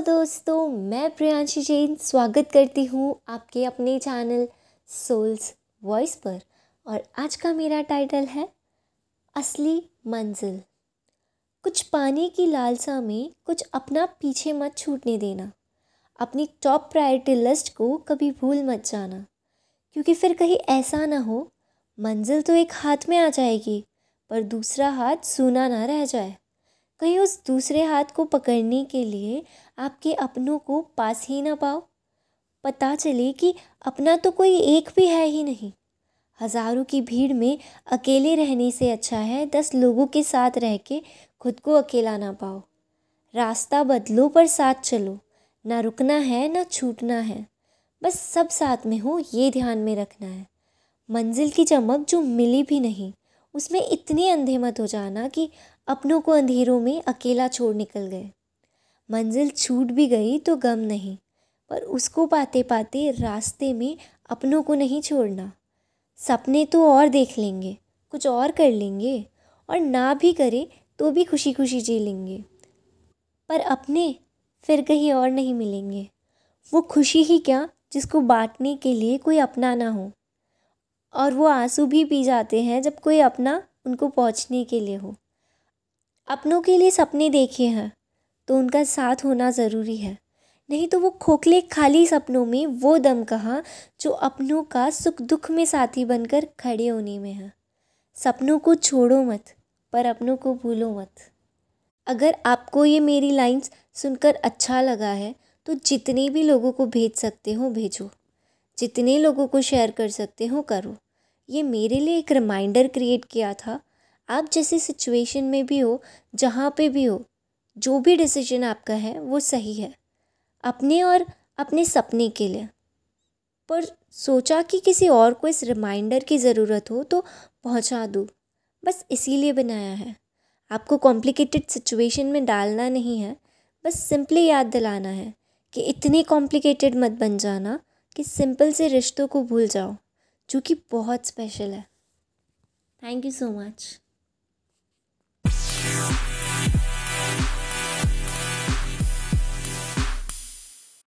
दोस्तों, मैं प्रियांशी जैन स्वागत करती हूँ आपके अपने चैनल सोल्स वॉइस पर। और आज का मेरा टाइटल है, असली मंजिल। कुछ पाने की लालसा में कुछ अपना पीछे मत छूटने देना। अपनी टॉप प्रायोरिटी लिस्ट को कभी भूल मत जाना। क्योंकि फिर कहीं ऐसा ना हो, मंजिल तो एक हाथ में आ जाएगी, पर दूसरा हाथ सूना ना रह जाए। कहीं उस दूसरे हाथ को पकड़ने के लिए आपके अपनों को पास ही ना पाओ। पता चले कि अपना तो कोई एक भी है ही नहीं। हज़ारों की भीड़ में अकेले रहने से अच्छा है दस लोगों के साथ रह के खुद को अकेला ना पाओ। रास्ता बदलो पर साथ चलो, ना रुकना है, ना छूटना है। बस सब साथ में हो, ये ध्यान में रखना है। मंजिल की चमक जो मिली भी नहीं उसमें इतने अंधे मत हो जाना कि अपनों को अंधेरों में अकेला छोड़ निकल गए। मंजिल छूट भी गई तो गम नहीं, पर उसको पाते पाते रास्ते में अपनों को नहीं छोड़ना। सपने तो और देख लेंगे, कुछ और कर लेंगे, और ना भी करें तो भी खुशी खुशी जी लेंगे। पर अपने फिर कहीं और नहीं मिलेंगे। वो खुशी ही क्या जिसको बांटने के लिए कोई अपना ना हो। और वो आँसू भी पी जाते हैं जब कोई अपना उनको पहुँचने के लिए हो। अपनों के लिए सपने देखे हैं तो उनका साथ होना ज़रूरी है। नहीं तो वो खोखले खाली सपनों में वो दम कहाँ जो अपनों का सुख दुख में साथी बनकर खड़े होने में है। सपनों को छोड़ो मत, पर अपनों को भूलो मत। अगर आपको ये मेरी लाइंस सुनकर अच्छा लगा है तो जितने भी लोगों को भेज सकते हो, भेजो। जितने लोगों को शेयर कर सकते हो, करो। ये मेरे लिए एक रिमाइंडर क्रिएट किया था। आप जैसी सिचुएशन में भी हो, जहाँ पे भी हो, जो भी डिसीज़न आपका है, वो सही है। अपने और अपने सपने के लिए। पर सोचा कि किसी और को इस रिमाइंडर की ज़रूरत हो तो पहुँचा दूँ। बस इसीलिए बनाया है। आपको कॉम्प्लिकेटेड सिचुएशन में डालना नहीं है। बस सिंपली याद दिलाना है कि इतने कॉम्प्लिकेटेड मत बन जाना कि सिंपल से रिश्तों को भूल जाओ। जो कि बहुत स्पेशल है। Thank you so much